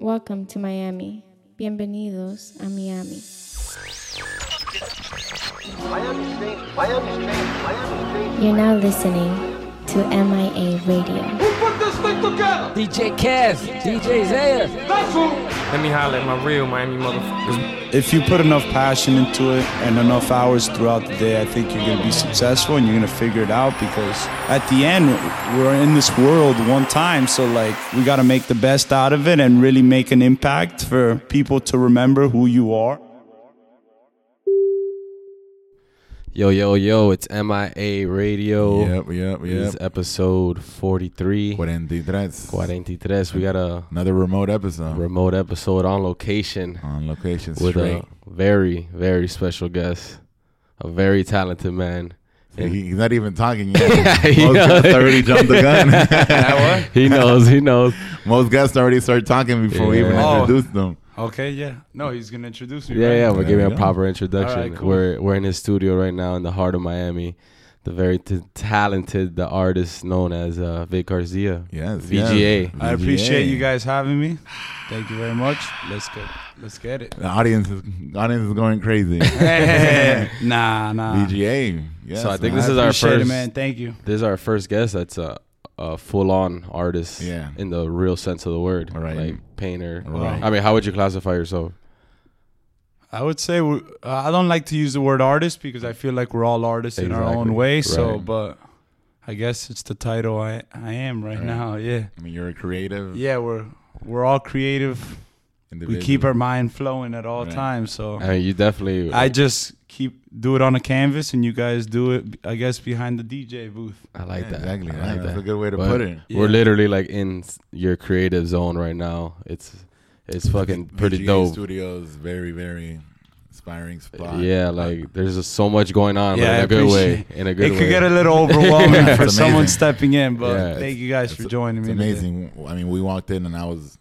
Welcome to Miami. Bienvenidos a Miami. Miami State, Miami Miami You're now listening to MIA Radio. Who put this thing together? DJ Kev, DJ Zaya. That's who. Let me holler at my real Miami motherfuckers. If you put enough passion into it and enough hours throughout the day, I think you're going to be successful and you're going to figure it out because at the end, we're in this world one time. So, like, we got to make the best out of it and really make an impact for people to remember who you are. Yo, yo, yo, it's MIA Radio. Yep, yep, This yep. is episode 43. 43. 43. We got a Another remote episode remote episode on location on location with straight. a very, very special guest, a very talented man. He- He's not even talking yet. He Most knows. guests already jumped the gun. he knows, he knows. Most guests already start talking before we even Oh. introduce them. Okay, yeah. No, he's going to introduce me. Yeah, yeah, we're There giving we a proper introduction. All right, cool. We're we're in his studio right now in the heart of Miami. The very t- talented, the artist known as uh, Vic Garcia. Yes. VGA. yes. I appreciate you guys having me. Thank you very much. Let's get let's get it. The audience is audience is going crazy. nah, nah. VGA. Yeah. So I think man. this is our Appreciate it, first- man. Thank you. This is our first guest that's a, a full on artist Yeah. in the real sense of the word. Right. Like painter. Right. I mean, how would you classify yourself? I would say uh, I don't like to use the word artist because I feel like we're all artists in our own way. So, but I guess it's the title I I am right, Right. now. Yeah, I mean, you're a creative. yeah. We're we're all creative. We keep our mind flowing at all Right. times. So I mean, you definitely. I just keep do it on a canvas, and you guys do it. I guess behind the DJ booth. I like Yeah, that. Exactly. I yeah, like That's that. a good way to But put it. We're Yeah. literally like in your creative zone right now. It's it's fucking pretty VGA dope. Studios, very, very inspiring spot. Yeah, like there's just so much going on, Yeah, but in a good way. In a good way. It way. could get a little overwhelming for someone stepping in, but Yeah, thank you guys for joining It's me. today. amazing. I mean, we walked in and I was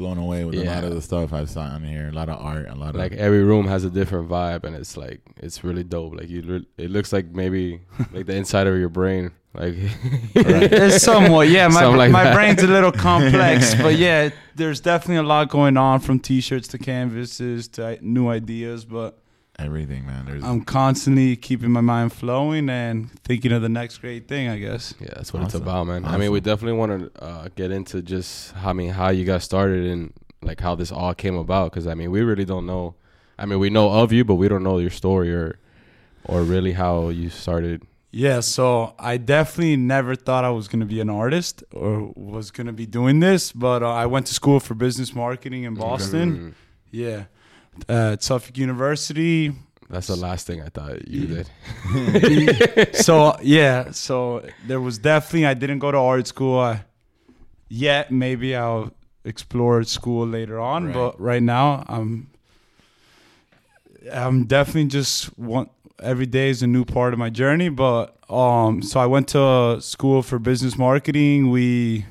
blown away with a lot of the stuff I've saw on here. A lot of art, a lot like of like every room has a different vibe, and it's like it's really dope. Like you, re- it looks like maybe like the inside of your brain. Like It's somewhat, yeah. My, like my that. brain's a little complex, but yeah, there's definitely a lot going on from t-shirts to canvases to new ideas. But everything, man. There's I'm constantly keeping my mind flowing and thinking of the next great thing. I guess. Yeah, that's what it's about, man. I mean, we definitely want to uh, get into just, I mean, how you got started and like how this all came about. Because I mean, we really don't know. I mean, we know of you, but we don't know your story or, or really how you started. Yeah, so I definitely never thought I was going to be an artist or was going to be doing this, but uh, I went to school for business marketing in Boston. Mm, Yeah, uh, Suffolk University. that's the last thing I thought you did. so yeah, so there was definitely I didn't go to art school I, yet. Maybe I'll explore school later on, Right. but right now I'm I'm definitely just want every day is a new part of my journey. But um, so I went to school for business marketing. We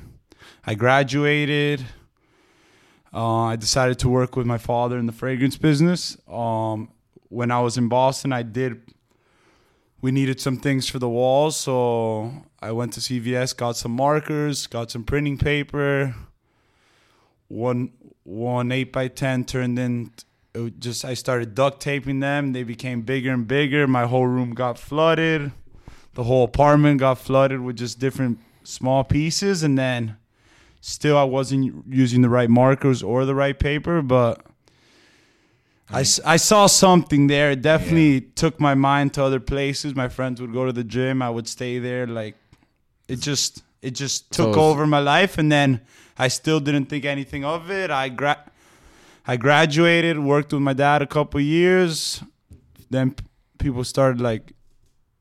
I graduated. Uh, I decided to work with my father in the fragrance business. Um, when I was in Boston, I did we needed some things for the walls, so I went to CVS, got some markers, got some printing paper. One one eight by ten turned in. Just I started duct taping them. They became bigger and bigger. My whole room got flooded. The whole apartment got flooded with just different small pieces, and then still I wasn't using the right markers or the right paper, but. I, I saw something there. It definitely took my mind to other places. My friends would go to the gym. I would stay there. Like it just it just took it's- over my life, and then I still didn't think anything of it. I gra- I graduated, worked with my dad a couple years. Then p- people started like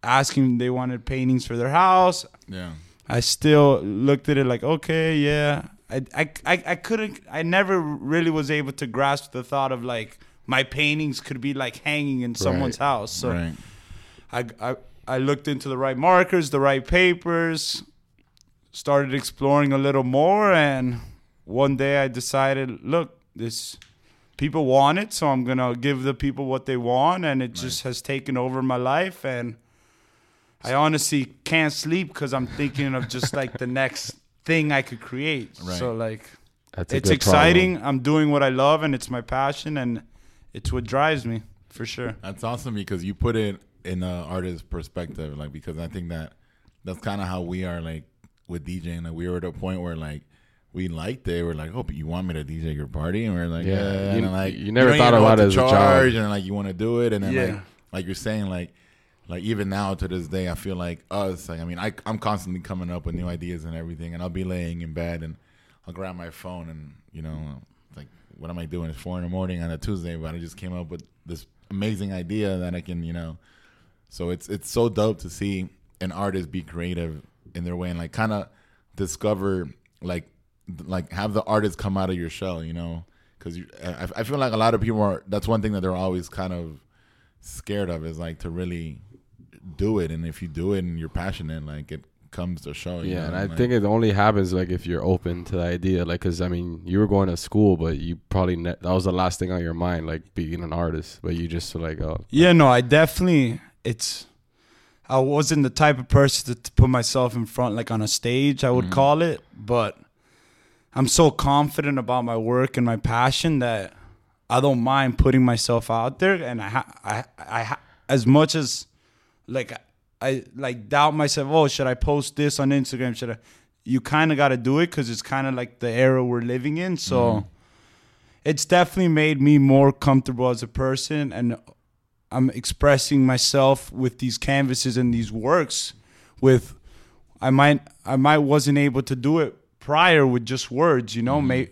asking they wanted paintings for their house. yeah. I still looked at it like, okay, yeah. I, I, I, I couldn't, I never really was able to grasp the thought of like my paintings could be like hanging in someone's house. So right. I, I, I looked into the right markers, the right papers, started exploring a little more. And one day I decided, look, this people want it. So I'm going to give the people what they want. And it just has taken over my life. And I honestly can't sleep because I'm thinking of just like the next thing I could create. Right. So like That's it's good problem. exciting. I'm doing what I love, and it's my passion, and it's what drives me for sure. That's awesome because you put it in an artist perspective, like because I think that that's kind of how we are, like with DJing. Like we were at a point where like we liked it. We're like, oh, but you want me to DJ your party? And we're like, Yeah, yeah. you- and like you never don't thought about it to as a job. charge, and like you want to do it, and then Yeah. like like you're saying, like like even now to this day, I feel like us. Like I mean, I I'm constantly coming up with new ideas and everything, and I'll be laying in bed and I'll grab my phone and you know like what am I doing? It's four in the morning on a Tuesday, but I just came up with this amazing idea that I can you know. So it's it's so dope to see an artist be creative in their way and like kind of discover like like have the artist come out of your shell, you know, because I, I feel like a lot of people are. That's one thing that they're always kind of scared of is like to really do it, and if you do it and you're passionate, like it comes to show. you Yeah, know, and I like- think it only happens like if you're open to the idea. Like, cause I mean, you were going to school, but you probably ne- that was the last thing on your mind, like being an artist. But you just were like, oh, Yeah, no, I definitely. It's. I wasn't the type of person to, to put myself in front, like on a stage, I would Mm-hmm. call it. But I'm so confident about my work and my passion that I don't mind putting myself out there. And I, ha- I, I, ha- as much as, like, I like doubt myself. Oh, should I post this on Instagram? Should I? You kind of got to do it because it's kind of like the era we're living in. So. Mm-hmm. It's definitely made me more comfortable as a person, and I'm expressing myself with these canvases and these works with I might I might wasn't able to do it prior with just words, you know, mm-hmm. may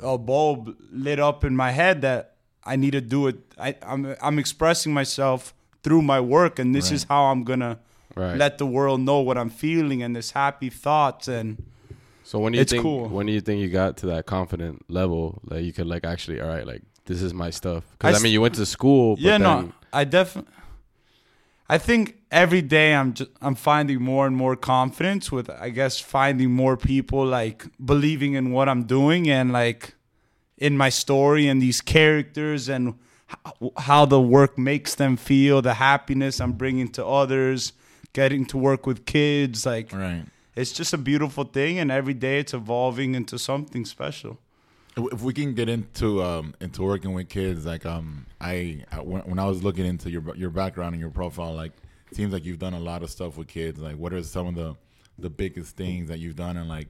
a bulb lit up in my head that I need to do it. I, I'm I'm expressing myself through my work and this is how I'm gonna Right. let the world know what I'm feeling and this happy thoughts and So when do you It's think cool. when do you think you got to that confident level that you could like actually all right like this is my stuff? I Because I, s- mean you went to school. But yeah, no, I definitely. I think every day I'm just I'm finding more and more confidence with I guess finding more people like believing in what I'm doing and like in my story and these characters and how the work makes them feel, the happiness I'm bringing to others, getting to work with kids like right. it's just a beautiful thing and every day it's evolving into something special. If we can get into um into working with kids, like um I, when, I was looking into your your background and your profile, like it seems like you've done a lot of stuff with kids. Like, what are some of the the biggest things that you've done, and like,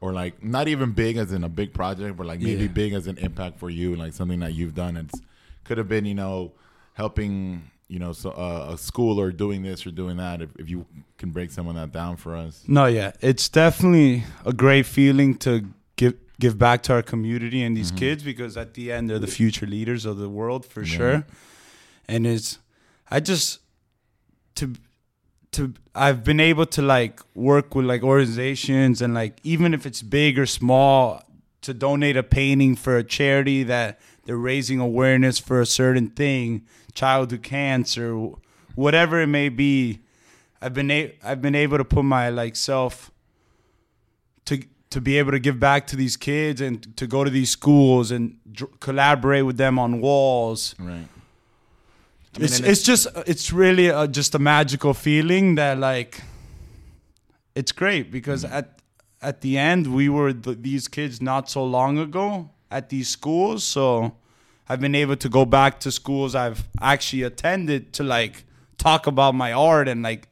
or like not even big as in a big project, but like maybe Yeah. big as an impact for you, like something that you've done. It's could have been you know helping you know so uh, a school or doing this or doing that. If, if you can break some of that down for us. No, yeah, it's definitely a great feeling to give give back to our community and these kids because at the end they're the future leaders of the world for sure. And it's I just to to I've been able to like work with like organizations and like even if it's big or small to donate a painting for a charity that they're raising awareness for a certain thing, childhood cancer, whatever it may be. I've been a- I've been able to put my like self to to be able to give back to these kids and to go to these schools and dr- collaborate with them on walls. Right. it's it's just it's really a, just a magical feeling that like it's great because at at the end we were th these kids not so long ago at these schools so I've been able to go back to schools I've actually attended to like talk about my art and like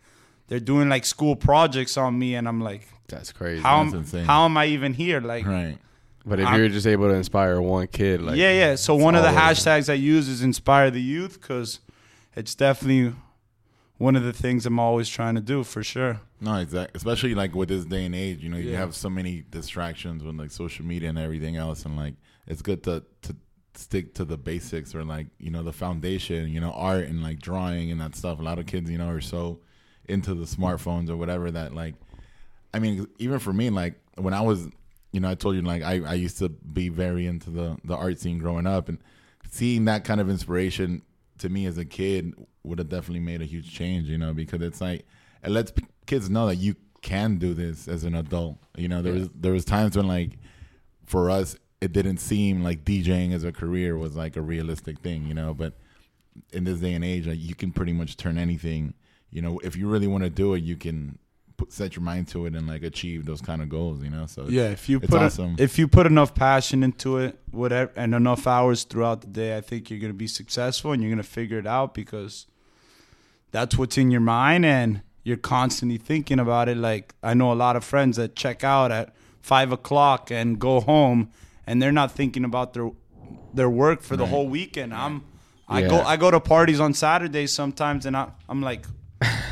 they're doing like school projects on me and I'm like that's crazy. how That's am, how am I even here like Right. but if I'm- you're just able to inspire one kid, like yeah, yeah. So one of the hashtags I use is inspire the youth because it's definitely one of the things I'm always trying to do for sure. No, exactly. Especially like with this day and age, you know, you Yeah. have so many distractions with like social media and everything else, and like it's good to to stick to the basics or like you know the foundation, you know, art and like drawing and that stuff. A lot of kids, you know, are so into the smartphones or whatever that like, I mean, even for me, like when I was, you know, I told you like I I used to be very into the the art scene growing up, and seeing that kind of inspiration to me as a kid would have definitely made a huge change, you know, because it's like it lets kids know that you can do this as an adult. You know, there was there was times when like for us it didn't seem like DJing as a career was like a realistic thing, you know, but in this day and age like you can pretty much turn anything, you know, if you really want to do it, you can put, set your mind to it and like achieve those kind of goals. You know, so it's, Yeah, if you put awesome. if you put enough passion into it, whatever, and enough hours throughout the day, I think you're gonna be successful and you're gonna figure it out because that's what's in your mind and you're constantly thinking about it. Like I know a lot of friends that check out at five o'clock and go home, and they're not thinking about their their work for the whole weekend. I'm I go I go to parties on Saturdays sometimes, and I, I'm like,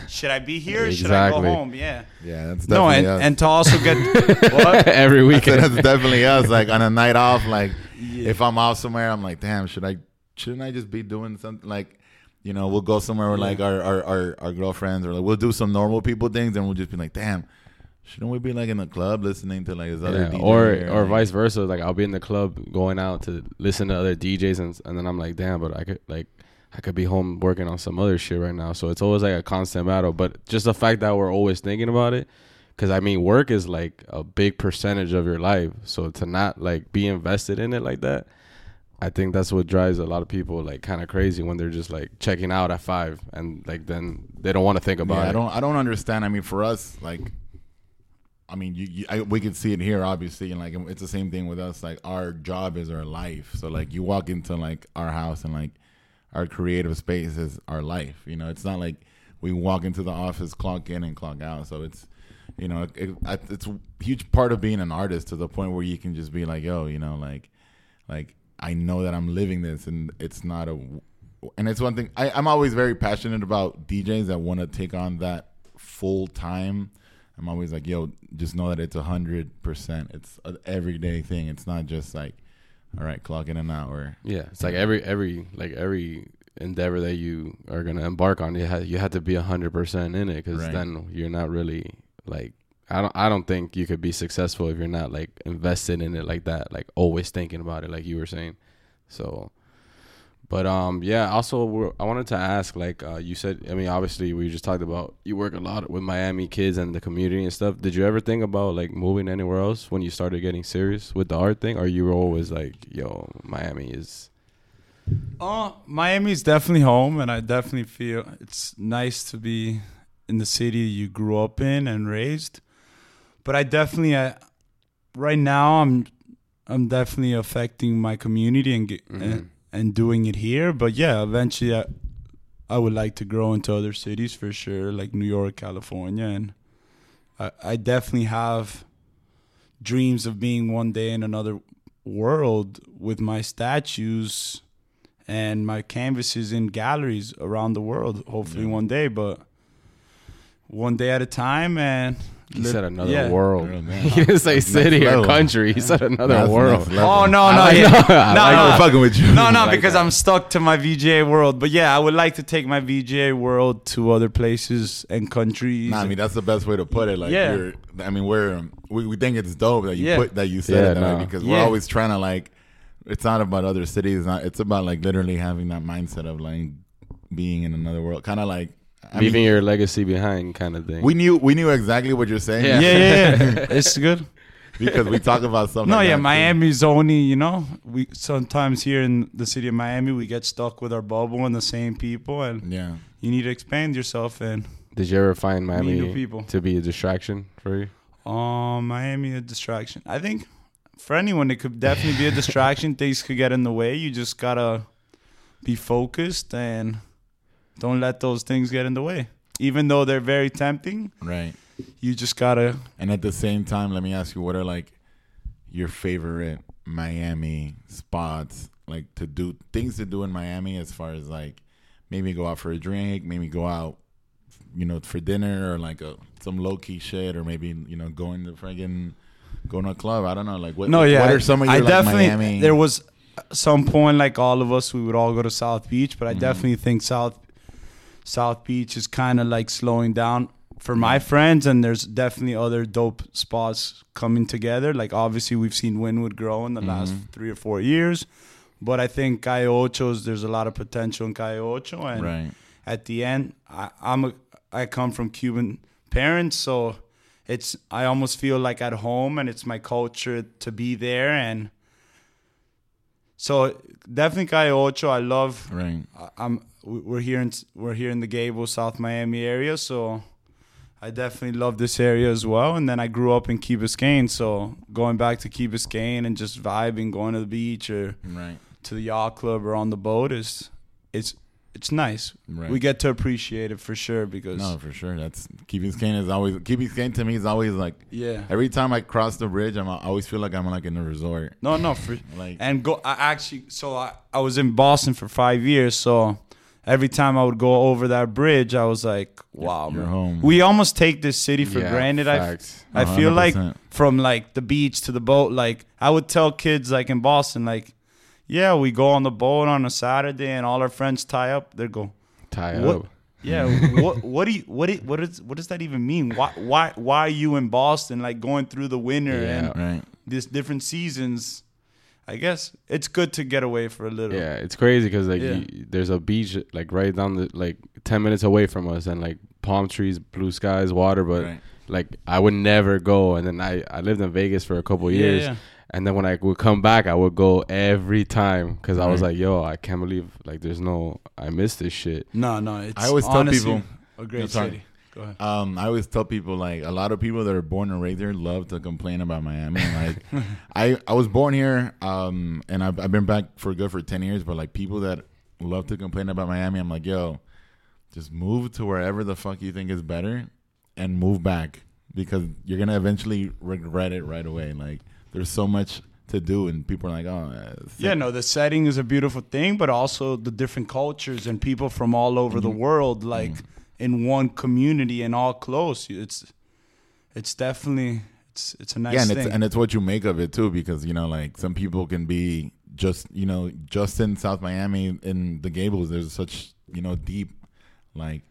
should I be here? or Should I go home? Yeah. yeah, that's No, definitely and, us. and to also get what? Every I said weekend. that's definitely us. Like on a night off, like if I'm out somewhere, I'm like, damn, should I shouldn't I just be doing something like you know, we'll go somewhere with like our, our, our, our girlfriends or like we'll do some normal people things and we'll just be like, damn, shouldn't we be like in the club listening to like this other Yeah, DJ or here? or Like, vice versa. Like I'll be in the club going out to listen to other DJs, and and then I'm like, damn, but I could like I could be home working on some other shit right now. So it's always like a constant battle. But just the fact that we're always thinking about it, because I mean, work is like a big percentage of your life. So to not like be invested in it like that, I think that's what drives a lot of people like kind of crazy when they're just like checking out at five and like then they don't want to think about yeah, it. I don't I don't understand. I mean, for us, like, I mean, you, you I, we can see it here, obviously, and like it's the same thing with us. Like, our job is our life. So like, you walk into like our house and like our creative space is our life. You know, it's not like we walk into the office, clock in and clock out. So it's you know, it, it, it's a huge part of being an artist to the point where you can just be like, yo, you know, like, like I know that I'm living this, and it's not a, and it's one thing I, I'm always very passionate about DJs that want to take on that full time. I'm always like, yo, just know that it's a hundred percent. It's an everyday thing. It's not just like, all right, clock in an hour. Yeah, it's like every every like every endeavor that you are gonna embark on, you have you have to be a hundred percent in it because Right. then you're not really like I don't I don't think you could be successful if you're not like invested in it like that, like always thinking about it, like you were saying. So, but um, yeah. Also, I wanted to ask, like uh, you said, I mean, obviously we just talked about you work a lot with Miami kids and the community and stuff. Did you ever think about like moving anywhere else when you started getting serious with the art thing, or you were always like, yo, Miami is Oh, Uh, Miami's definitely home, and I definitely feel it's nice to be in the city you grew up in and raised. But I definitely, I, right now, I'm, I'm definitely affecting my community and get, mm-hmm. and, and doing it here. But yeah, eventually, I, I would like to grow into other cities for sure, like New York, California, and I, I definitely have dreams of being one day in another world with my statues and my canvases in galleries around the world. Hopefully one day, but one day at a time. And He live- said another yeah. world. Real man. he didn't say That's city next or level. country. He said another That's world. Oh no, no, like yeah. that. I no, like no, I'm fucking with you. no, no, like because that. I'm stuck to my VGA world. But yeah, I would like to take my VGA world to other places and countries. Nah, I mean that's the best way to put it. Like, Yeah. you're, I mean, we're um, we, we think it's dope that you Yeah. put that you said Yeah, it that way no. because we're always trying to like. It's not about other cities. It's not. It's about like literally having that mindset of like being in another world. Kind of like I Leaving mean, your legacy behind, kind of thing. we knew we knew exactly what you're saying. Yeah. yeah, yeah, yeah. it's good. because we talk about something. No, like yeah, that, too. Miami's only, you know, we sometimes here in the city of Miami, we get stuck with our bubble and the same people, and Yeah. you need to expand yourself. And Did you ever find Miami people. to be a distraction for you? um, Miami a distraction. I think for anyone, it could definitely be a distraction. Things could get in the way. You just gotta be focused and don't let those things get in the way. Even though they're very tempting, Right. you just gotta. And at the same time, let me ask you, what are like your favorite Miami spots, like to do things to do in Miami, as far as like maybe go out for a drink, maybe go out, you know, for dinner or like a some low key shit, or maybe you know going to friggin' going to a club. I don't know, like what. No, yeah. What are some of your I like, definitely Miami? there was some point like all of us we would all go to South Beach, but I Mm-hmm. definitely think South South Beach is kind of like slowing down for my friends and there's definitely other dope spots coming together. Like obviously we've seen Wynwood grow in the last Mm-hmm. 3 or 4 years, but I think Calle Ocho's there's a lot of potential in Calle Ocho and right. at the end I, i'm a i come from cuban parents so it's i almost feel like at home and it's my culture to be there and so definitely Calle Ocho i love Right. I- i'm we- we're here in we're here in the gable south miami area so I definitely love this area as well. And then I grew up in Key Biscayne, so going back to Key Biscayne and just vibing, going to the beach or Right. to the yacht club or on the boat is it's it's nice. Right. We get to appreciate it for sure because No, for sure. That's Key Biscayne is always Key Biscayne to me is always like yeah. every time I cross the bridge, I'm I always feel like I'm like in a resort. No, no, for Like- and go. I actually, so I, I was in Boston for five years. So every time I would go over that bridge, I was like, wow, You're man. home. We almost take this city for Yeah, granted. I. I feel like from like the beach to the boat. Like I would tell kids like in Boston, like, yeah, we go on the boat on a Saturday, and all our friends tie up. They go, Tie what? up. Yeah, what? What do you? What? i- What is? What does that even mean? Why? Why? Why are you in Boston? Like going through the winter Yeah. and Right. these different seasons. I guess it's good to get away for a little. Yeah, it's crazy because like Yeah. you, there's a beach like right down the like ten minutes away from us, and like palm trees, blue skies, water. But Right. like I would never go. And then I I lived in Vegas for a couple Yeah, years, yeah. And then when I would come back, I would go every time because I was like, yo, I can't believe like there's no I miss this shit. No, no. It's I always tell people- a great No, sorry. city. Go ahead. Um, I always tell people like a lot of people that are born and raised here love to complain about Miami. Like, I I was born here, um, and I've I've been back for good for ten years. But like people that love to complain about Miami, I'm like, yo, just move to wherever the fuck you think is better, and move back because you're gonna eventually regret it right away. Like, there's so much to do, and people are like, oh, Yeah, no, the setting is a beautiful thing, but also the different cultures and people from all over Mm-hmm. the world, like in one community and all close. It's it's definitely it's it's a nice yeah, and thing. it's and it's what you make of it too, because you know, like some people can be just you know just in South Miami in the Gables. There's such you know deep, like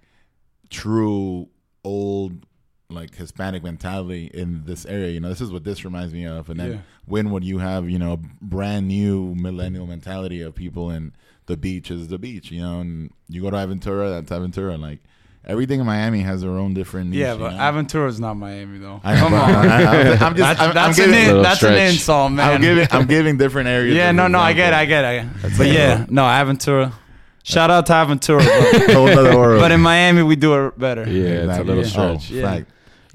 true old like Hispanic mentality in this area. You know, this is what this reminds me of. And then Yeah. when would you have you know brand new millennial mentality of people and the beach is the beach. You know, and you go to Aventura, that's Aventura. Like everything in Miami has their own different. Niche, yeah, you but know? Aventura is not Miami though. I know, Come but on. I- I- I'm just, that's I'm, that's I'm an giving, in, Little that's an insult, man. I'm giving I'm giving different areas. yeah, as no, no, I get, it, I get, it, I get. it. But yeah, no, Aventura. Shout out to Aventura, but, Whole other world. but in Miami we do it better. Yeah, it's a Exactly. little Oh, stretch. Yeah. fact.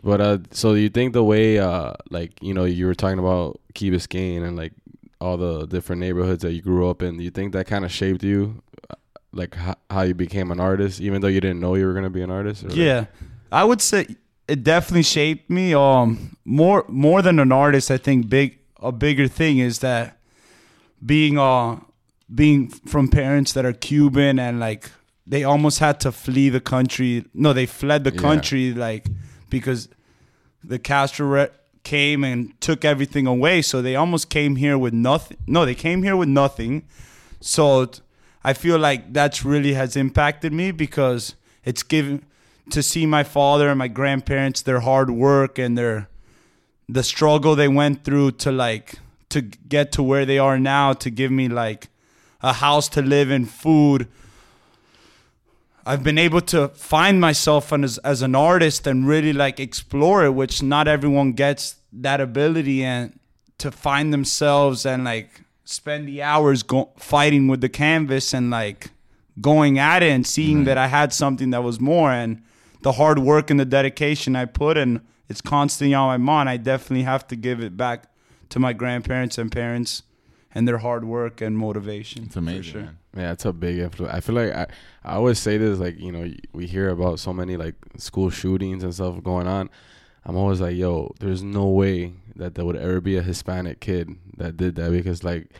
But uh, so you think the way uh, like you know, you were talking about Key Biscayne and like all the different neighborhoods that you grew up in. Do you think that kind of shaped you, uh, like how, how you became an artist, even though you didn't know you were gonna be an artist? Or like- Yeah, I would say it definitely shaped me. Um, more more than an artist, I think big a bigger thing is that being uh being from parents that are Cuban and like they almost had to flee the country. No, they fled the Yeah. country like because the Castro re- came and took everything away. So they almost came here with nothing. No, they came here with nothing. So I feel like that's really has impacted me because it's given to see my father and my grandparents their hard work and their the struggle they went through to like to get to where they are now to give me like a house to live in, food. I've been able to find myself as as an artist and really like explore it, which not everyone gets that ability and to find themselves and like spend the hours go- fighting with the canvas and like going at it and seeing mm-hmm. that I had something that was more and the hard work and the dedication I put and it's constantly on my mind. I definitely have to give it back to my grandparents and parents and their hard work and motivation. It's amazing. For sure. man. Yeah, it's a big influence. I feel like I, I always say this, like, you know, we hear about so many like school shootings and stuff going on. I'm always like, yo, there's no way that there would ever be a Hispanic kid that did that because like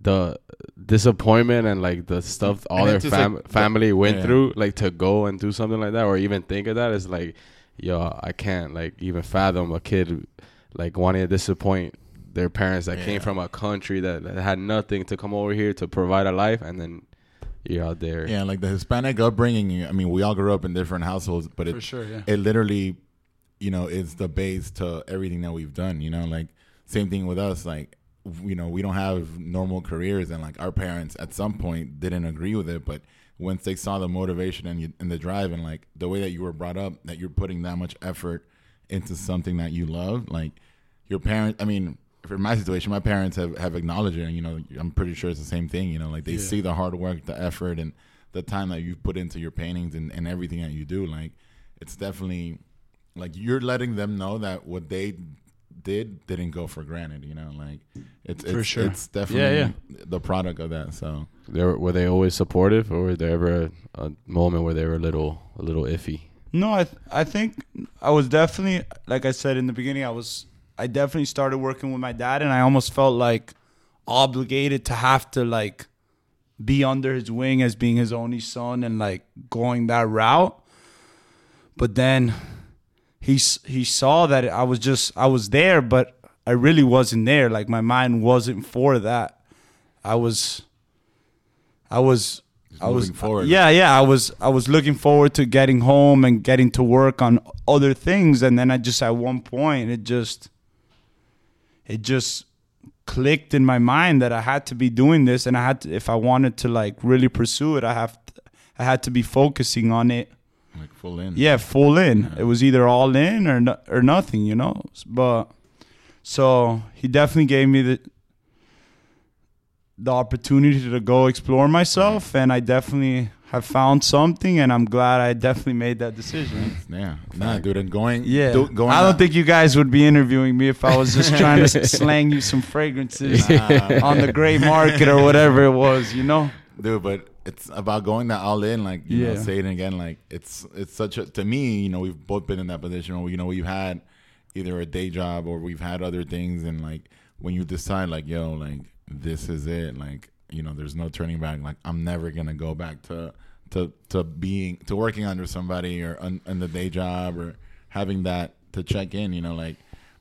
the disappointment and like the stuff all their fam- like, family went yeah. through, like to go and do something like that or even think of that is like, yo, I can't like even fathom a kid like wanting to disappoint their parents that came from a country that, that had nothing to come over here to provide a life and then you're out there. Yeah, like the Hispanic upbringing. I mean, we all grew up in different households, but it sure, yeah. it literally, you know, is the base to everything that we've done. You know, like same thing with us. Like, you know, we don't have normal careers, and like our parents at some point didn't agree with it, but once they saw the motivation and, you, and the drive and like the way that you were brought up, that you're putting that much effort into something that you love, like your parents. I mean. For my situation, my parents have, have acknowledged it, and you know, I'm pretty sure it's the same thing. You know, like they Yeah. see the hard work, the effort, and the time that you've put into your paintings and, and everything that you do. Like, it's definitely like you're letting them know that what they did didn't go for granted. You know, like it's For it's, sure. it's definitely Yeah, the product of that. So They were, were they always supportive, or were there ever a, a moment where they were a little a little iffy? No, I th- I think I was definitely like I said in the beginning. I was I definitely started working with my dad, and I almost felt like obligated to have to like be under his wing as being his only son and like going that route. But then he he saw that I was just I was there, but I really wasn't there. Like my mind wasn't for that. I was I was I was forward. Yeah, yeah. I was I was looking forward to getting home and getting to work on other things, and then I just at one point it just it just clicked in my mind that I had to be doing this, and I had to if I wanted to like really pursue it, I have to, I had to be focusing on it. like full in. Yeah, full in. It was either all in or no, or nothing, you know. But so he definitely gave me the the opportunity to go explore myself, and I definitely have found something, and I'm glad I definitely made that decision. Yeah, nah, dude, and going, Yeah, do- going. I don't out- think you guys would be interviewing me if I was just trying to slang you some fragrances Nah, on the gray market or whatever it was, you know. dude, but it's about going that all in. Like you know, Yeah. say it again. Like it's it's such a to me. You know, we've both been in that position where you know we've had either a day job or we've had other things, and like when you decide, like yo, like this is it. Like you know, there's no turning back. Like I'm never gonna go back to to to being to working under somebody or on, on the day job or having that to check in. You know, like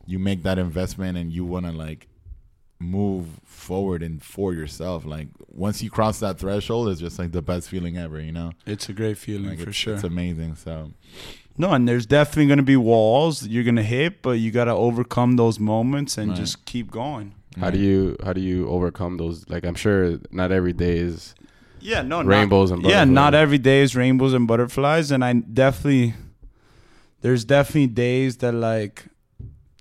you make that investment and you want to like move forward and for yourself. Like once you cross that threshold, it's just like the best feeling ever. You know, It's a great feeling like for it's, sure. It's amazing. So No, and there's definitely going to be walls that you're going to hit, but you got to overcome those moments and Right. just keep going. How do mm. you how do you overcome those? Like I'm sure not every day is Yeah, no, Rainbows and Yeah, not every day is rainbows and butterflies, and I definitely there's definitely days that like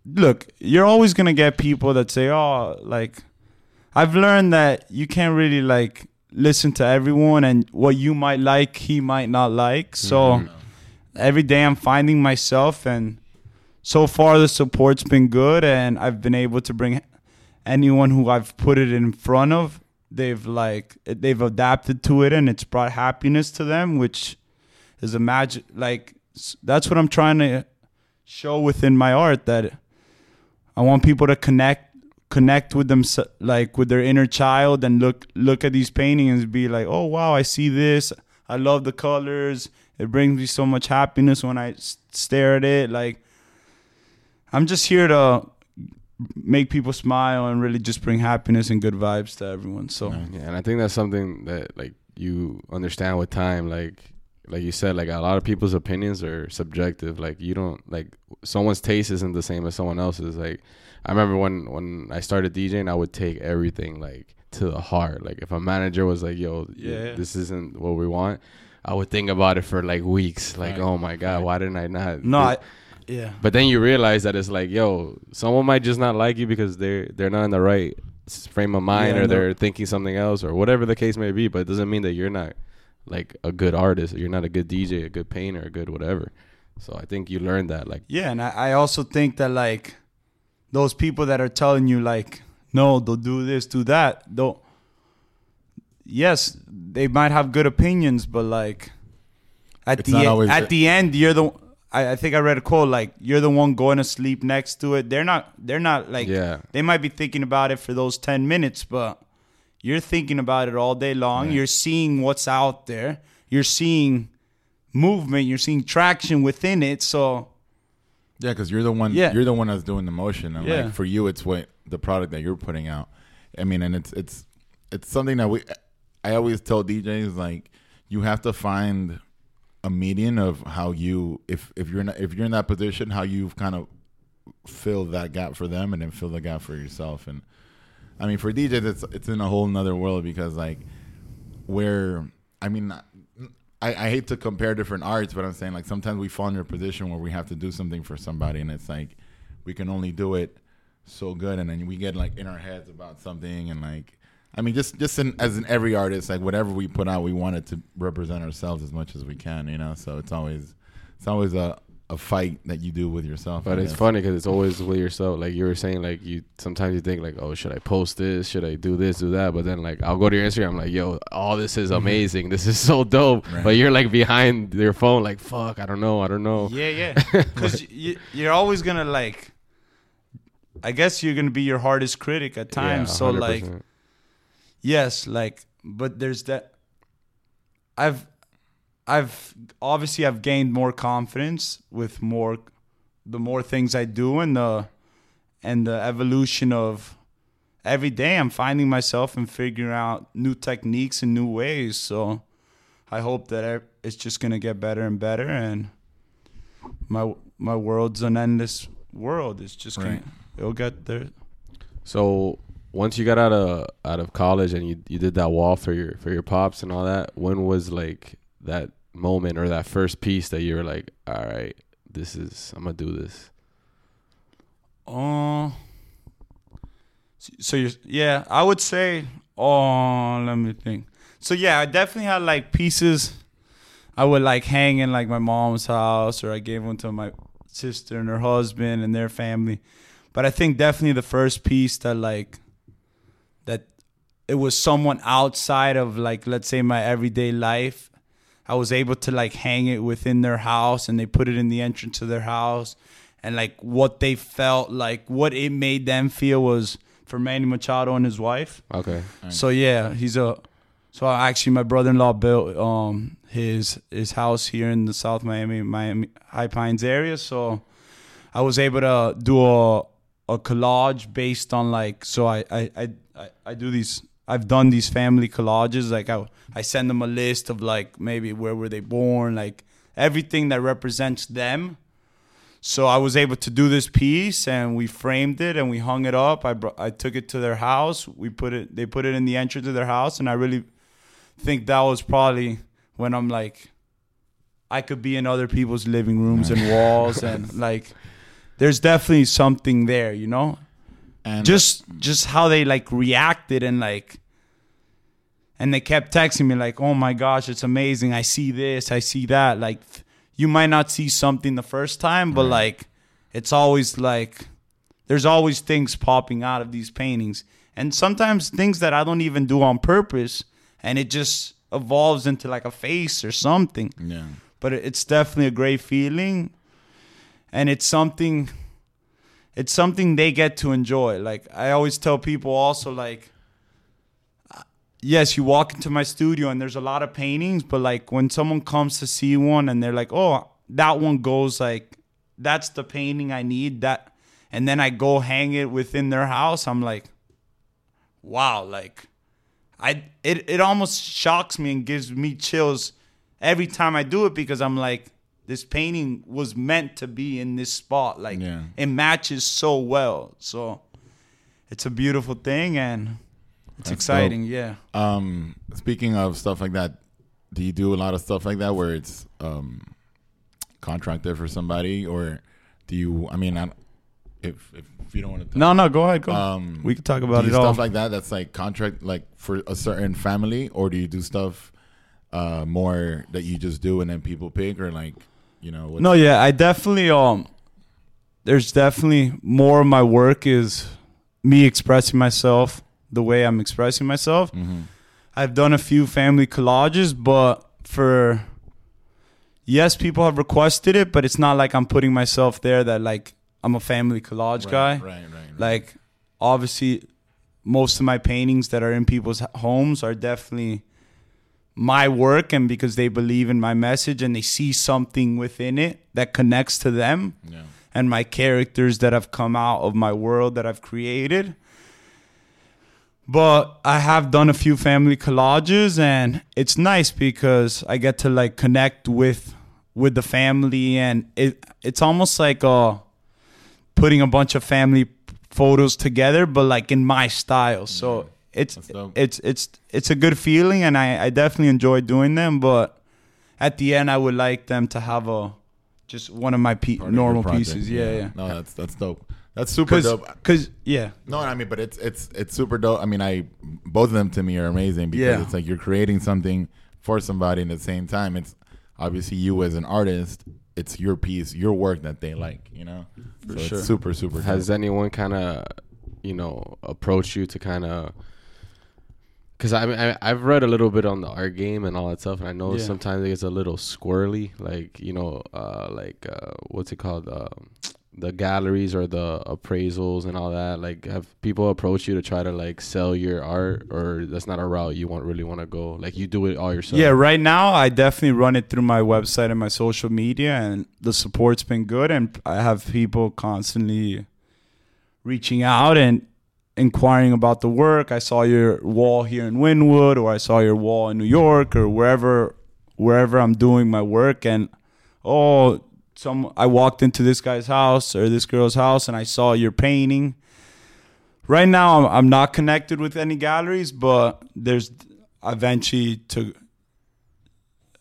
look, you're always going to get people that say, "Oh, like I've learned that you can't really like listen to everyone and what you might like, he might not like." So mm-hmm. every day I'm finding myself and so far the support's been good and I've been able to bring anyone who I've put it in front of they've like they've adapted to it and it's brought happiness to them which is a magic like that's what I'm trying to show within my art that I want people to connect connect with them like with their inner child and look look at these paintings and be like oh wow I see this. I love the colors. It brings me so much happiness when i stare at it. Like I'm just here to make people smile and really just bring happiness and good vibes to everyone so Yeah, and I think that's something that like you understand with time. Like like you said, like a lot of people's opinions are subjective. Like you don't like someone's taste isn't the same as someone else's. Like I remember when when I started DJing, I would take everything like to the heart. Like if a manager was like, "Yo, Yeah. this isn't what we want," I would think about it for like weeks. Like, Right. oh my god, why didn't I not? no I yeah but then you realize that it's like, yo, someone might just not like you because they're they're not in the right frame of mind Yeah, or they're thinking something else or whatever the case may be. But it doesn't mean that you're not like a good artist. Or you're not a good DJ, a good painter, a good whatever. So I think you learn that. Like, Yeah, and I, I also think that like those people that are telling you like, no, don't do this, do that, don't. Yes, they might have good opinions, but like at It's the not e- at the- the end, you're the. I, I think I read a quote like you're the one going to sleep next to it. They're not. They're not like. Yeah. They might be thinking about it for those ten minutes, but you're thinking about it all day long. You're seeing what's out there. You're seeing movement. You're seeing traction within it. So Yeah, because you're the one. Yeah. You're the one that's doing the motion, and Yeah. like for you, it's what the product that you're putting out. I mean, and it's it's it's something that we. I always tell DJs like you have to find a median of how you if if you're not if you're in that position, how you've kind of fill that gap for them, and then fill the gap for yourself. And I mean, for DJs, it's it's in a whole nother world because like where I mean. I, I hate to compare different arts, but I'm saying like sometimes we fall in a position where we have to do something for somebody, and it's like we can only do it so good, and then we get like in our heads about something, and like I mean, just just in, as in every artist, like whatever we put out, we want it to represent ourselves as much as we can, you know. So it's always it's always a a fight that you do with yourself. But it's funny because it's always with yourself. Like you were saying, like you sometimes you think like, oh, should I post this? Should I do this, do that? But then like I'll go to your Instagram, I'm like, yo, all this is amazing. This is so dope. Right. But you're like behind your phone, like, fuck, I don't know, I don't know. Yeah, yeah. Because you, you're always gonna like. I guess you're gonna be your hardest critic at times. Yeah, so like, 100%. Yes, like, but there's that. I've, I've obviously I've gained more confidence with more, the more things I do and the, and the evolution of. Every day I'm finding myself and figuring out new techniques and new ways. So, I hope that it's just gonna get better and better and my my world's an endless world. It's just gonna, Right. it'll get there. So once you got out of out of college and you you did that wall for your for your pops and all that, when was like that moment or that first piece that you were like, all right, this is I'm gonna do this. Uh, so you're yeah, I would say. Oh, let me think. So yeah, I definitely had like pieces. I would like hang in like my mom's house, or I gave them to my sister and her husband and their family. But I think definitely the first piece that like it was someone outside of like let's say my everyday life. I was able to like hang it within their house and they put it in the entrance of their house and like what they felt like what it made them feel was for Manny Machado and his wife. Okay. So yeah, he's a. So actually, my brother-in-law built um his his house here in the South Miami Miami High Pines area. So I was able to do a a collage based on like. So I I I, I, I do these. I've done these family collages. Like I I send them a list of like maybe where were they born, like everything that represents them. So I was able to do this piece, and we framed it and we hung it up. I brought, I took it to their house. We put it. They put it in the entrance of their house, and I really think that was probably when I'm like, I could be in other people's living rooms and walls, and like, there's definitely something there, you know. And Just just how they like reacted and like. And they kept texting me like, "Oh my gosh, it's amazing! I see this, I see that." Like, you might not see something the first time, but like it's always like there's always things popping out of these paintings. And sometimes things that I don't even do on purpose and it just evolves into like a face or something. yeah, But it's definitely a great feeling and it's something it's something they get to enjoy. Like I always tell people also like yes, you walk into my studio and there's a lot of paintings, but like when someone comes to see one and they're like, "Oh, that one goes like that's the painting I need." That and then I go hang it within their house. I'm like, "Wow, like I it it almost shocks me and gives me chills every time I do it because I'm like this painting was meant to be in this spot. Like Yeah. it matches so well. So it's a beautiful thing and it's That's exciting. dope. Yeah. Um, speaking of stuff like that, do you do a lot of stuff like that where it's um, contracted for somebody, or do you? I mean, I, if if you don't want to, No, no, go ahead. Go. um, we could talk about do it you all. stuff like that. That's like contract, like for a certain family, or do you do stuff uh, more that you just do and then people pick, or like you know? No, yeah, I definitely um. There's definitely more of my work is me expressing myself the way I'm expressing myself. Mm-hmm. I've done a few family collages, but for yes, people have requested it, but it's not like I'm putting myself there that like I'm a family collage right, guy. right, right, right. Like obviously most of my paintings that are in people's homes are definitely my work and because they believe in my message and they see something within it that connects to them yeah. and my characters that have come out of my world that I've created. But I have done a few family collages and it's nice because I get to like connect with with the family and it it's almost like uh putting a bunch of family photos together but like in my style. So it's it's it's it's a good feeling and I, I definitely enjoy doing them but at the end I would like them to have a just one of my pe- Part of normal project, pieces. Yeah, yeah. No, that's that's dope. That's super dope. Cause, dope. 'cause- yeah, No, I mean, but it's it's it's super dope. I mean, I both of them to me are amazing because Yeah. it's like you're creating something for somebody, and at the same time, it's obviously you as an artist it's your piece, your work that they like. You know, so sure. it's super super. Has dope. anyone kind of, you know, approached you to kind of? Because I, I I've read a little bit on the art game and all that stuff, and I know Yeah. sometimes it gets a little squirrely. Like you know, uh, like uh, what's it called? Uh, the galleries or the appraisals and all that. Like, have people approach you to try to like sell your art, or that's not a route you want really want to go? Like, you do it all yourself. Yeah, right now I definitely run it through my website and my social media, and the support's been good. And I have people constantly reaching out and inquiring about the work. I saw your wall here in Wynwood, or I saw your wall in New York, or wherever wherever I'm doing my work. And oh, some I walked into this guy's house or this girl's house, and I saw your painting. Right now, I'm, I'm not connected with any galleries, but there's eventually to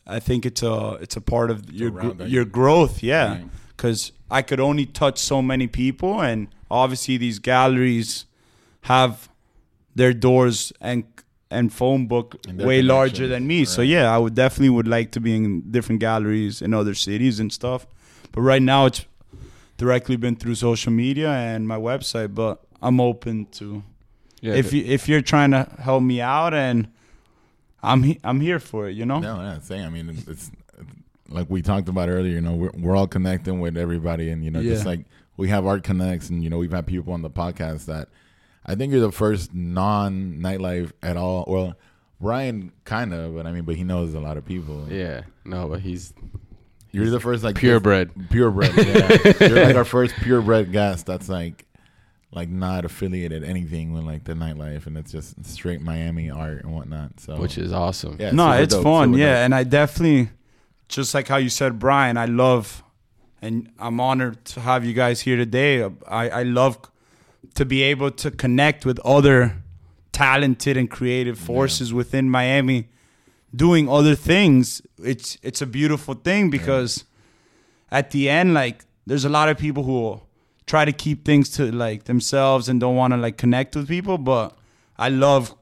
I think it's a it's a part of your gr- your growth, yeah. Because I could only touch so many people, and obviously these galleries have their doors and and phone book And way larger than me. So yeah, I would definitely would like to be in different galleries in other cities and stuff. But right now it's directly been through social media and my website. But I'm open to yeah. if you if you're trying to help me out and I'm he- I'm here for it, you know. No, yeah, saying. I mean, it's, it's like we talked about earlier. You know, we're we're all connecting with everybody, and you know, just like we have art connects, and you know, we've had people on the podcast that I think you're the first non nightlife at all. Well, Brian kind of, but I mean, but he knows a lot of people. yeah, no, but he's you're the first like purebred. purebred. Yeah, you're like our first purebred guest. That's like. Like not affiliated anything with like the nightlife, and it's just straight Miami art and whatnot. So, which is awesome. yeah, no, it's dope, fun. Yeah, dope. and I definitely, just like how you said, Brian, I love, and I'm honored to have you guys here today. I, I love to be able to connect with other talented and creative forces within Miami, doing other things. It's it's a beautiful thing because at the end, like, there's a lot of people who try to keep things to like themselves and don't want to like connect with people. But I love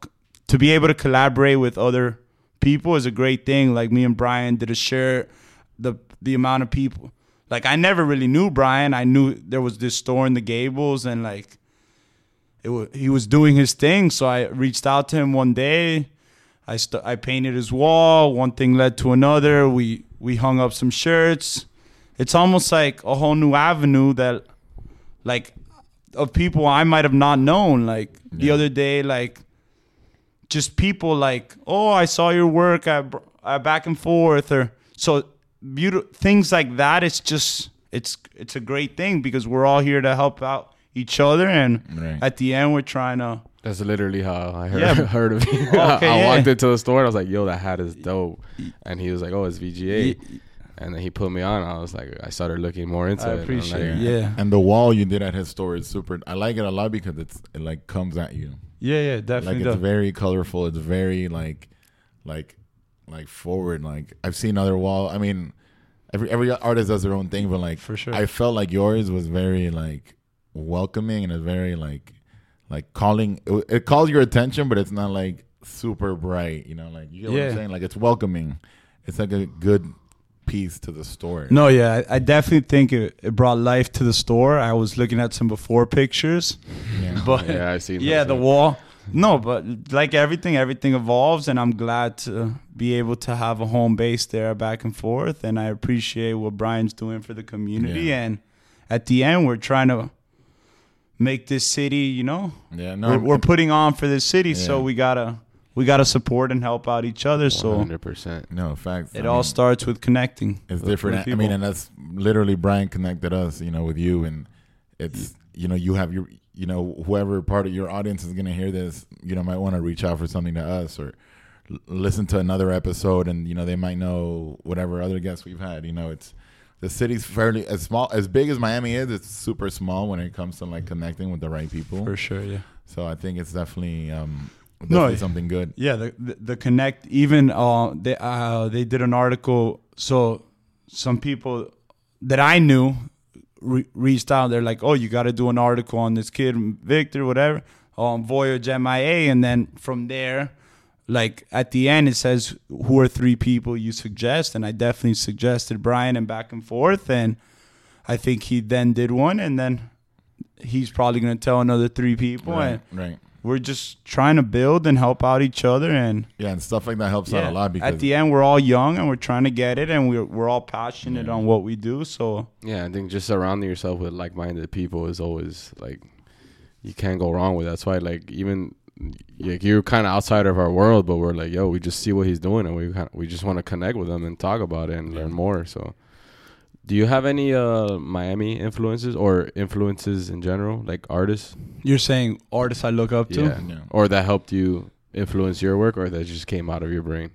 to be able to collaborate with other people is a great thing. Like me and Brian did a share the the amount of people. Like I never really knew Brian. I knew there was this store in the Gables and like it wa he was doing his thing. So I reached out to him one day. I st- I painted his wall. One thing led to another. We we hung up some shirts. It's almost like a whole new avenue that like of people I might have not known. Like the other day, like just people like, oh, I saw your work at, at back and forth, or so beautiful things like that. It's just it's it's a great thing because we're all here to help out each other, and Right. at the end, we're trying to. That's literally how I heard, Yeah. heard of you. Okay, I yeah. walked into the store and I was like, "Yo, that hat is dope," and he was like, "Oh, it's VGA," and then he put me on. I was like, I started looking more into I it. I'm appreciate like, it. Yeah, And the wall you did at his store is super. I like it a lot because it's it like comes at you. yeah, yeah, definitely. Like it's does. very colorful. It's very like, like, like forward. Like I've seen other wall. I mean, every every artist does their own thing, but like For sure. I felt like yours was very like welcoming and it's very like like calling. It, it calls your attention, but it's not like super bright. You know, like you get what Yeah. I'm saying. Like it's welcoming. It's like a good piece to the store. No, yeah, I, I definitely think it, it brought life to the store. I was looking at some before pictures, Yeah. but Yeah, I've seen yeah, the wall. No, but like everything, everything evolves, and I'm glad to be able to have a home base there, back and forth. And I appreciate what Brian's doing for the community. Yeah. And at the end, we're trying to make this city. You know, Yeah, no, we're, we're putting on for this city, so we gotta we gotta support and help out each other. So 100%. no fact. it I all mean, starts with connecting. It's with- different. with I mean, and that's literally Brian connected us, you know, with you, and it's you know you have your you know whoever part of your audience is gonna hear this, you know, might want to reach out for something to us or l- listen to another episode, and you know they might know whatever other guests we've had. You know, it's the city's fairly as small as big as Miami is. It's super small when it comes to like connecting with the right people. for sure, yeah. So I think it's definitely um No, definitely it- something good. Yeah, the the, the connect even uh they uh they did an article so some people that I knew re- reached out they're like, "Oh, you got to do an article on this kid Victor whatever on Voyage MIA." And then from there like at the end it says who are three people you suggest and i definitely suggested brian and back and forth and i think he then did one and then he's probably going to tell another three people Right, and right. we're just trying to build and help out each other and Yeah, and stuff like that helps out a lot because at the end we're all young and we're trying to get it and we're, we're all passionate on what we do so Yeah, I think just surrounding yourself with like-minded people is always like you can't go wrong with. That's why like even like you're kind of outside of our world, but we're like, yo, we just see what he's doing and we kinda, we just want to connect with him and talk about it and learn more. So, do you have any uh Miami influences or influences in general, like artists? you're saying artists i look up to Yeah. Yeah. or that helped you influence your work, or that just came out of your brain?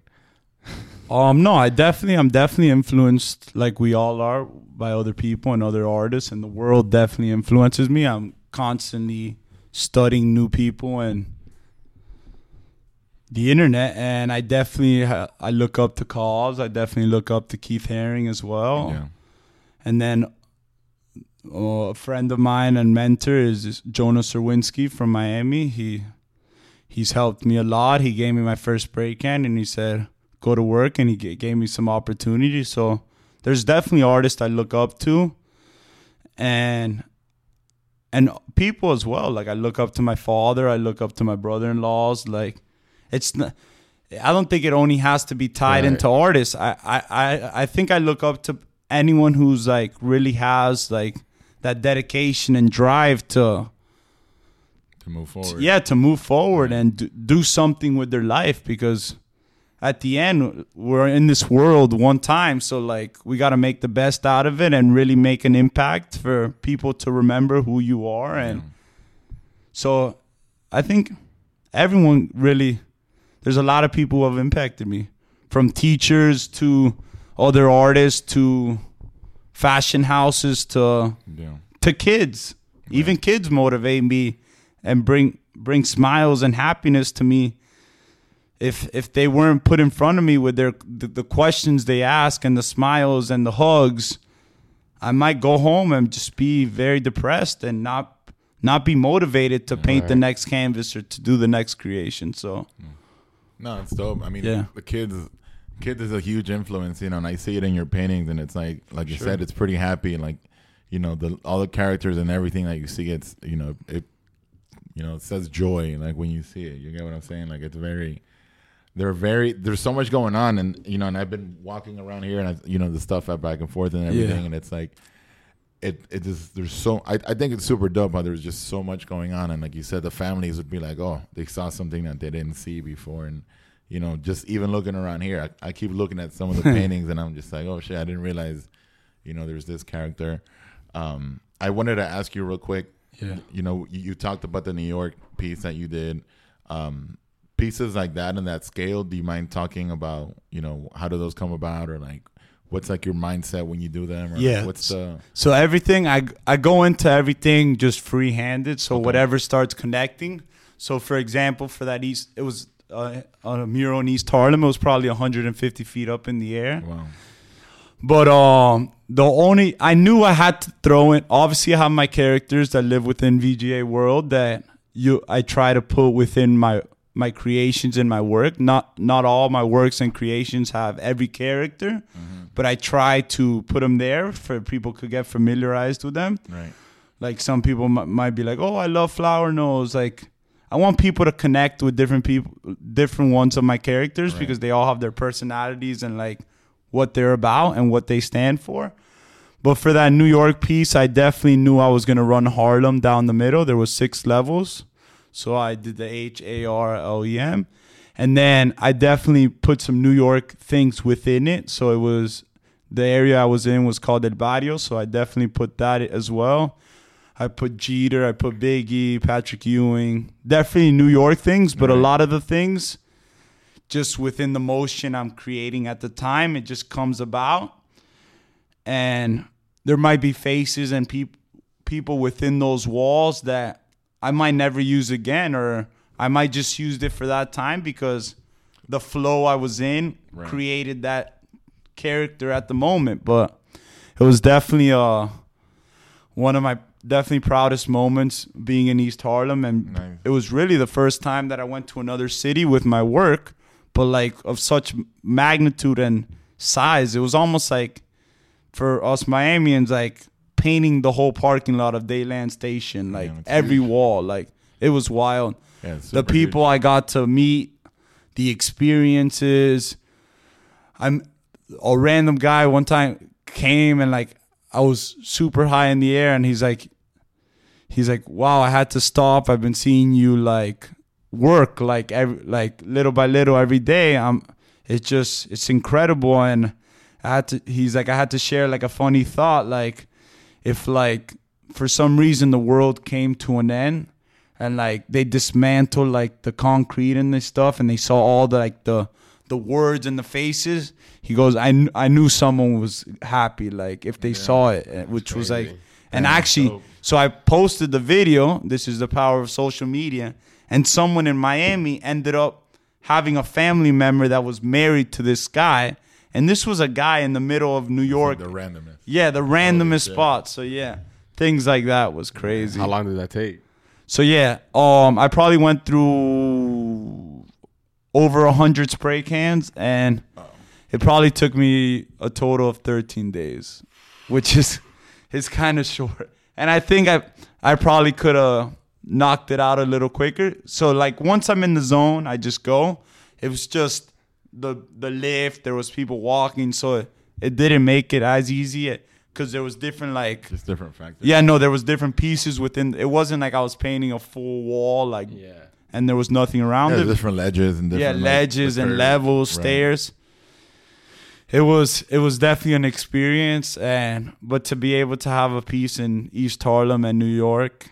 Um, no, I definitely, I'm definitely influenced, like we all are, by other people and other artists, and the world definitely influences me. I'm constantly studying new people and the internet, and I definitely, I look up to KAWS. I definitely look up to Keith Haring as well, yeah. and then uh, a friend of mine and mentor is Jonas Serwinski from Miami. He he's helped me a lot. He gave me my first breakend, and he said go to work, and he g- gave me some opportunities. So there's definitely artists I look up to, and and people as well. Like I look up to my father. I look up to my brother-in-laws. Like it's not. I don't think it only has to be tied Right. into artists. I, I, I, I think I look up to anyone who's like really has like that dedication and drive to To move forward. yeah to move forward and do, do something with their life because at the end we're in this world one time so like we got to make the best out of it and really make an impact for people to remember who you are and so i think everyone really there's a lot of people who have impacted me from teachers to other artists to fashion houses to Yeah. to kids. Even kids motivate me and bring bring smiles and happiness to me. If if they weren't put in front of me with their the, the questions they ask and the smiles and the hugs, I might go home and just be very depressed and not not be motivated to paint the next canvas or to do the next creation. So mm. No, it's dope. I mean, Yeah. the kids, kids is a huge influence, you know, and I see it in your paintings, and it's like, like you said, it's pretty happy, and like, you know, the all the characters and everything that you see, it's, you know, it, you know, it says joy, like when you see it. You get what I'm saying? Like it's very, they're very, there's so much going on, and you know, and I've been walking around here, and I, you know, the stuff up back and forth and everything, Yeah. and it's like. It, it just there's so I, I think it's super dope how there's just so much going on and like you said the families would be like oh they saw something that they didn't see before and you know, just even looking around here, I, I keep looking at some of the paintings and I'm just like, oh shit, I didn't realize, you know, there's this character. Um, I wanted to ask you real quick. Yeah. You know, you, you talked about the New York piece that you did. Um, pieces like that and that scale. Do you mind talking about, you know, how do those come about or like, what's like your mindset when you do them? Or Yeah. What's the So everything I I go into everything just free handed. So whatever starts connecting. So for example, for that East, it was uh, a mural in East Harlem. It was probably 150 feet up in the air. wow? But um, the only I knew I had to throw in. Obviously, I have my characters that live within VGA world that you I try to put within my my creations and my work. Not not all my works and creations have every character, but I try to put them there for people could get familiarized with them. Right. Like some people m- might be like, "Oh, I love Flower Nose." Like, I want people to connect with different people, different ones of my characters Right. because they all have their personalities and like what they're about and what they stand for. But for that New York piece, I definitely knew I was gonna run Harlem down the middle. There was six levels, so I did the H A R L E M, and then I definitely put some New York things within it. So it was the area I was in was called El Barrio, so I definitely put that as well. I put Jeter, I put Biggie, Patrick Ewing, definitely New York things, but a lot of the things just within the motion I'm creating at the time, it just comes about. And there might be faces and peop- people within those walls that I might never use again, or I might just used it for that time because the flow I was in Right. created that character at the moment. But it was definitely uh, one of my definitely proudest moments being in East Harlem, and Nice. it was really the first time that I went to another city with my work but like of such magnitude and size. It was almost like for us Miamians, like painting the whole parking lot of Dadeland Station, like it's every huge. wall. Like it was wild. Yeah, the people I got to meet, the experiences. I'm a random guy one time came and like I was super high in the air and he's like he's like wow I had to stop. I've been seeing you like work like every like little by little every day. I'm it's just it's incredible. And I had to he's like I had to share like a funny thought like if like for some reason the world came to an end and like they dismantled like the concrete and this stuff and they saw all the like the the words and the faces. He goes i, kn- I knew someone was happy like if they saw it uh, which was like crazy. and actually so i posted the video. This is the power of social media. And someone in miami ended up having a family member that was married to this guy. And this was a guy in the middle of new york. the randomness. yeah the randomest spot. So yeah things like that was crazy How long did that take? So yeah, um, I probably went through over a hundred spray cans, and it probably took me a total of thirteen days, which is is kind of short. And I think I I probably could have knocked it out a little quicker. So like once I'm in the zone, I just go. It was just the the lift. There was people walking, so it, it didn't make it as easy because there was different like Just different factors. yeah, no, there was different pieces within. It wasn't like I was painting a full wall, like, Yeah. and there was nothing around Yeah, it. different ledges and yeah, different like, ledges the and curves. levels, Right. stairs. It was it was definitely an experience, and but to be able to have a piece in East Harlem and New York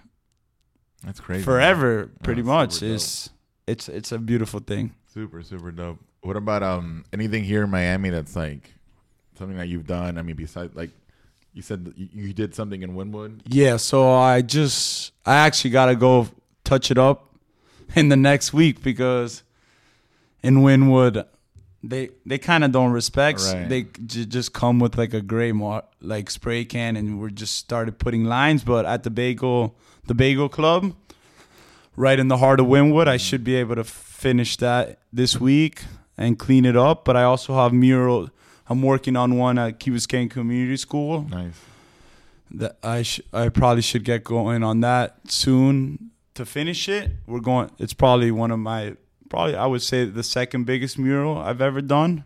That's crazy. forever, pretty that's much, super dope. is it's it's a beautiful thing. Super, super dope. What about um anything here in Miami that's like something that you've done? I mean, besides like you said you did something in Wynwood. Yeah, so I just I actually gotta go touch it up in the next week because in Wynwood they they kind of don't respect. Right. They j- just come with like a gray mar- like spray can, and we're just started putting lines. But at the bagel the bagel club, right in the heart of Wynwood, I should be able to finish that this week and clean it up. But I also have mural. I'm working on one at Key Biscayne Community School Nice. that I sh- I probably should get going on that soon to finish it. We're going. It's probably one of my probably I would say the second biggest mural I've ever done.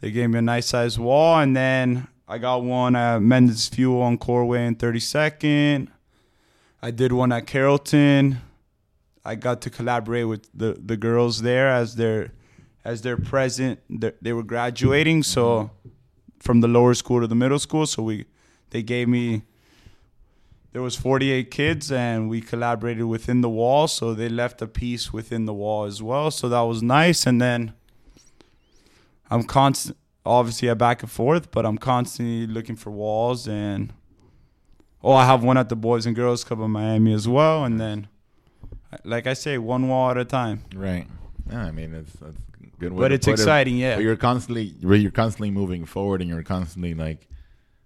They gave me a nice sized wall, and then I got one at Mendez Fuel on Coral Way and 32nd. I did one at Carrollton. I got to collaborate with the, the girls there as their as their present. They were graduating, so from the lower school to the middle school. So we they gave me there was 48 kids and we collaborated within the wall so they left a piece within the wall as well so that was nice and then i'm constant obviously i back and forth but i'm constantly looking for walls and oh i have one at the boys and girls club in miami as well and then like i say one wall at a time Right. Yeah, I mean it's that's good. Way but to it's put it. exciting yeah But you're constantly you're constantly moving forward, and you're constantly like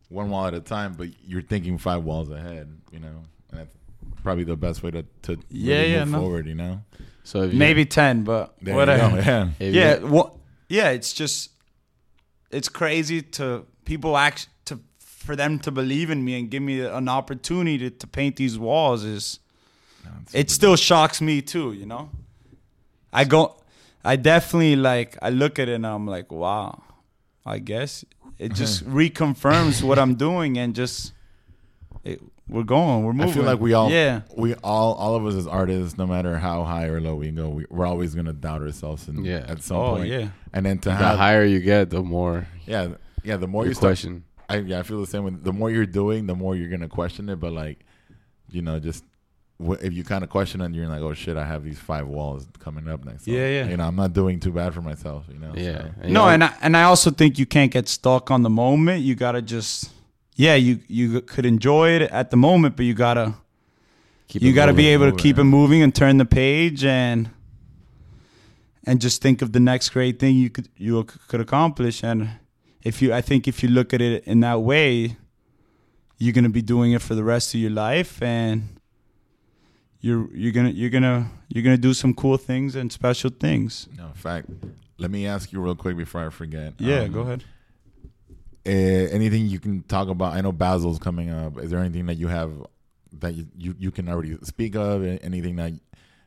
one wall at a time. But you're thinking five walls ahead. You know, and that's probably the best way to to Yeah, really yeah, move no. forward. You know. So if you, maybe 10 but There whatever you go. Yeah. if yeah well, yeah it's just it's crazy to people act to for them to believe in me and give me an opportunity to, to paint these walls is it still shocks me too you know i go i definitely like i look at it and i'm like wow i guess it just reconfirms what i'm doing and just it, we're going we're moving I feel like we all, yeah we all, all of us as artists, no matter how high or low we go, we, we're always gonna doubt ourselves. And Yeah. at some Oh, point, yeah. And then to the have, higher you get, the more yeah, yeah, the more you you start, question. I yeah, I feel the same. With the more you're doing, the more you're gonna question it. But like, you know, just wh- if you kind of question it, you're like, oh shit, I have these five walls coming up next. So, Yeah, yeah. You know, I'm not doing too bad for myself. You know. Yeah. so. No, you and I, and I also think you can't get stuck on the moment. You gotta just, yeah, you you could enjoy it at the moment, but you gotta keep you gotta be moving. able to keep yeah. it moving and turn the page and and just think of the next great thing you could you could accomplish. And if you, I think if you look at it in that way, you're gonna be doing it for the rest of your life, and you're you're gonna you're gonna you're gonna do some cool things and special things. No, fact. Let me ask you real quick before I forget. Yeah, Um, go ahead. Uh, anything you can talk about? I know Basel's coming up. Is there anything that you have that you, you, you can already speak of? Anything that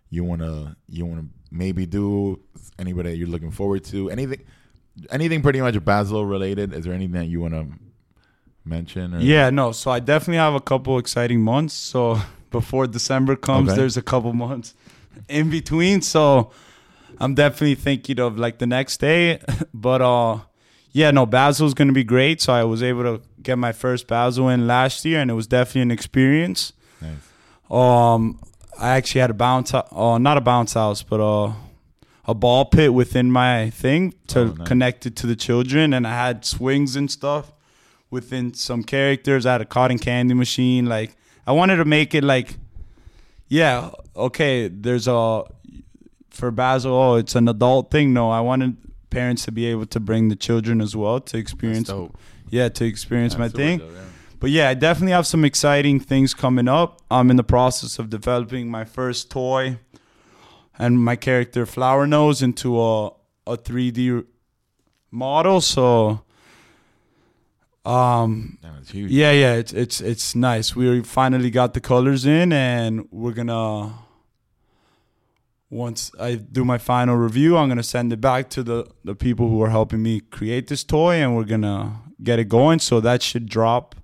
you wanna you wanna maybe do? Anybody that you're looking forward to? Anything anything pretty much Basel related? Is there anything that you wanna mention? Or? Yeah, no. So I definitely have a couple exciting months. So before December comes, Okay. there's a couple months in between. So I'm definitely thinking of like the next day. But uh yeah, no, Basel's gonna be great. So I was able to get my first Basel in last year and it was definitely an experience. Nice. Um I actually had a bounce uh not a bounce house, but uh a ball pit within my thing to Oh, nice. connect it to the children and I had swings and stuff within some characters. I had a cotton candy machine. Like I wanted to make it like, yeah, okay. There's a for Basel. Oh, it's an adult thing. No, I wanted parents to be able to bring the children as well to experience. Yeah, to experience Yeah, my thing. dope, yeah. But yeah, I definitely have some exciting things coming up. I'm in the process of developing my first toy and my character Flower Nose into a a 3D model. So um Damn, it's huge. yeah, yeah, it's it's it's nice. We finally got the colors in and we're going to once I do my final review, I'm going to send it back to the the people who are helping me create this toy and we're going to get it going so that should drop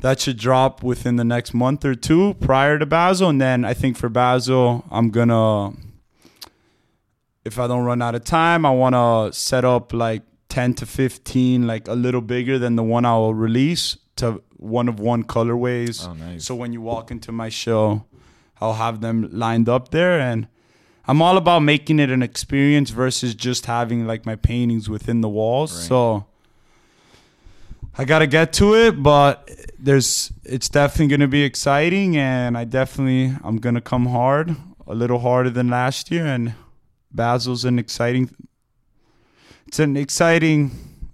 that should drop within the next month or two prior to Basel and then I think for Basel, I'm going to if I don't run out of time, I want to set up like 10 to 15 like a little bigger than the one I'll release to one of one colorways. Oh, nice. So when you walk into my show, I'll have them lined up there and I'm all about making it an experience versus just having like my paintings within the walls. Right. So I got to get to it, but there's it's definitely going to be exciting and I definitely I'm going to come hard, a little harder than last year and Basel's an exciting it's an exciting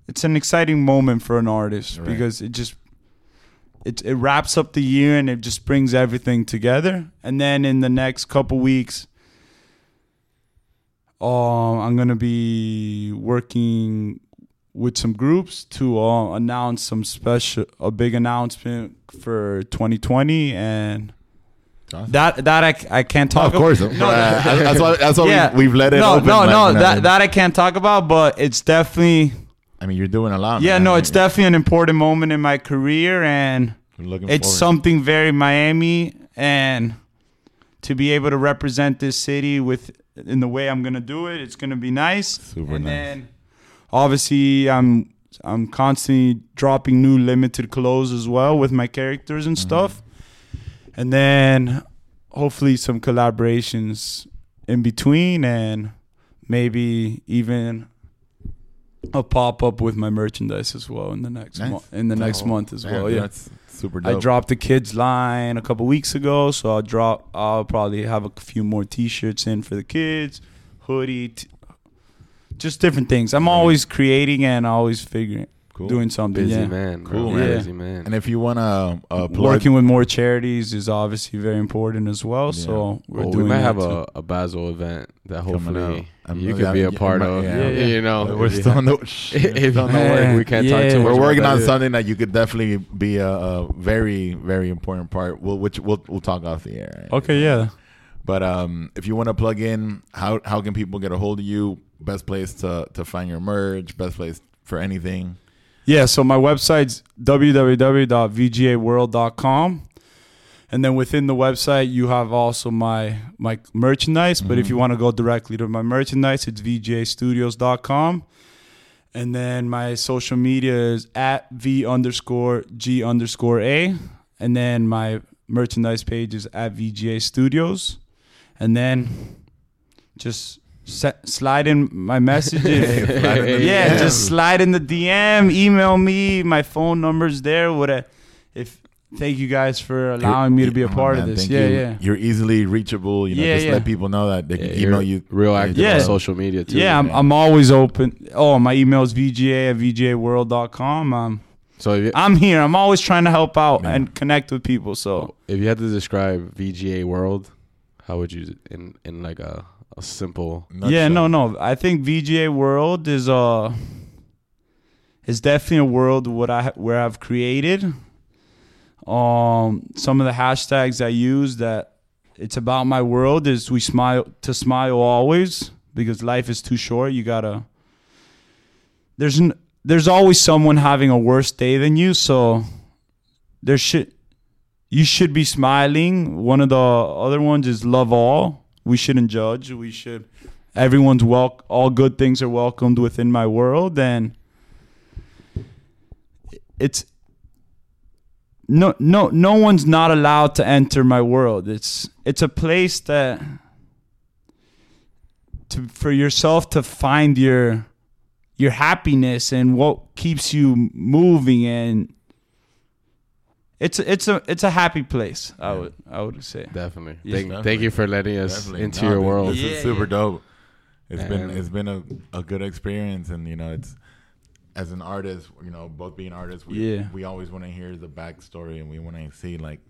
it's an exciting moment for an artist Right. because it just it it wraps up the year and it just brings everything together. And then in the next couple weeks, um, I'm gonna be working with some groups to uh, announce some special a big announcement for 2020 and. That that I, I can't talk. of course. ab- No, that's why, that's why we, we've let it no, open. No, like, no, you know, that that I can't talk about, but it's definitely I mean, you're doing a lot. yeah, man. no, it's definitely an important moment in my career, and it's forward. something very Miami, and to be able to represent this city with in the way I'm gonna do it, it's gonna be nice. Super and nice. then obviously I'm I'm constantly dropping new limited clothes as well with my characters and Mm-hmm. stuff, and then hopefully some collaborations in between, and maybe even a pop up with my merchandise as well in the next Nice. mo- in the next Oh, month as damn, well. Yeah. that's super I dropped the kids line a couple weeks ago, so I'll drop. I'll probably have a few more T-shirts in for the kids, hoodie, t- just different things. I'm always creating and always figuring, Cool. doing something. Busy yeah. man. Cool, bro. man. Busy man. And if you wanna uh, Working with more charities is obviously very important as well. So we're Well, doing. we might have a, a Basel event that hopefully you yeah, could be a part of. yeah. Yeah, You know, we're if you- still no, if still no Yeah. work. we can't talk Yeah. too much. We're working on something that you could definitely be a, a very, very important part. We'll, which we'll we'll talk off the air. right? Okay, yeah. But um, if you want to plug in, how how can people get a hold of you? Best place to to find your merch. Best place for anything. Yeah, so my website's www.vgaworld.com. And then within the website, you have also my my merchandise. But if mm-hmm. you want to go directly to my merchandise, it's vgastudios.com. And then my social media is at v underscore g underscore a. And then my merchandise page is at VGA Studios. And then just set, slide in my messages. Slide in yeah, DM. just slide in the DM, email me. My phone number's there. What a, if thank you guys for allowing me to be a Oh, part man, of this. Yeah, you. yeah. You're easily reachable. You know, Yeah, just yeah. let people know that they can you're email you. real active Yeah. on social media too. Yeah, I'm. I'm always open. Oh, my email is vga at vgaworld.com. Um, So if you, I'm here. I'm always trying to help out Yeah. and connect with people. So if you had to describe VGA world, how would you in in like a a simple yeah, no, no. I think VGA World is uh is definitely a world what I where I've created. Um, some of the hashtags I use that it's about my world is we smile to smile always because life is too short. You gotta. There's n- there's always someone having a worse day than you, so there should you should be smiling. One of the other ones is love all. We shouldn't judge. We should. Everyone's wel. All good things are welcomed within my world, and it's no no no one's not allowed to enter my world. It's it's a place that to for yourself to find your your happiness and what keeps you moving and it's a, it's a it's a happy place. I would I would say. definitely. Yeah. thank, Definitely. thank you for letting us Definitely. into No, your world. This Yeah, is super yeah. dope. It's been it's been a, a good experience, and you know, it's as an artist, you know, both being artists, we Yeah. we always want to hear the backstory, and we want to see like,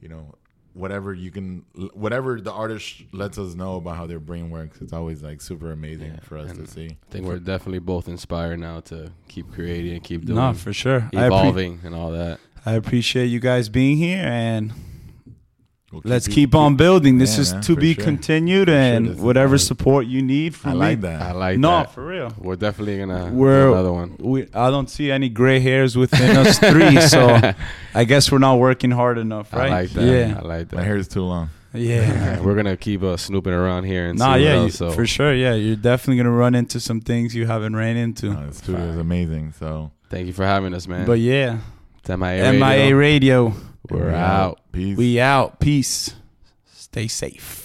you know, whatever you can, whatever the artist lets us know about how their brain works. It's always like super amazing Yeah, for us to see. I think we're definitely both inspired now to keep creating and keep doing No, for sure. I, appre- evolving and all that. I appreciate you guys being here and We'll let's you- keep on building. This Yeah, is man, to for be sure. continued For sure, and this is whatever dope. support you need from I me. like that. I like that. no, that. for real. We're definitely gonna We're do another one. We I don't see any gray hairs within us three, so I guess we're not working hard enough, right? I like that. Yeah. I like that. My that. hair is too long. Yeah. We're gonna keep uh, snooping around here and Nah, see yeah, what you- else. So for sure. Yeah, you're definitely gonna run into some things you haven't ran into. Uh, the studio is amazing. So thank you for having us, man. But yeah, It's MIA, MIA Radio. Radio. We're out. Peace. We out. Peace. Stay safe.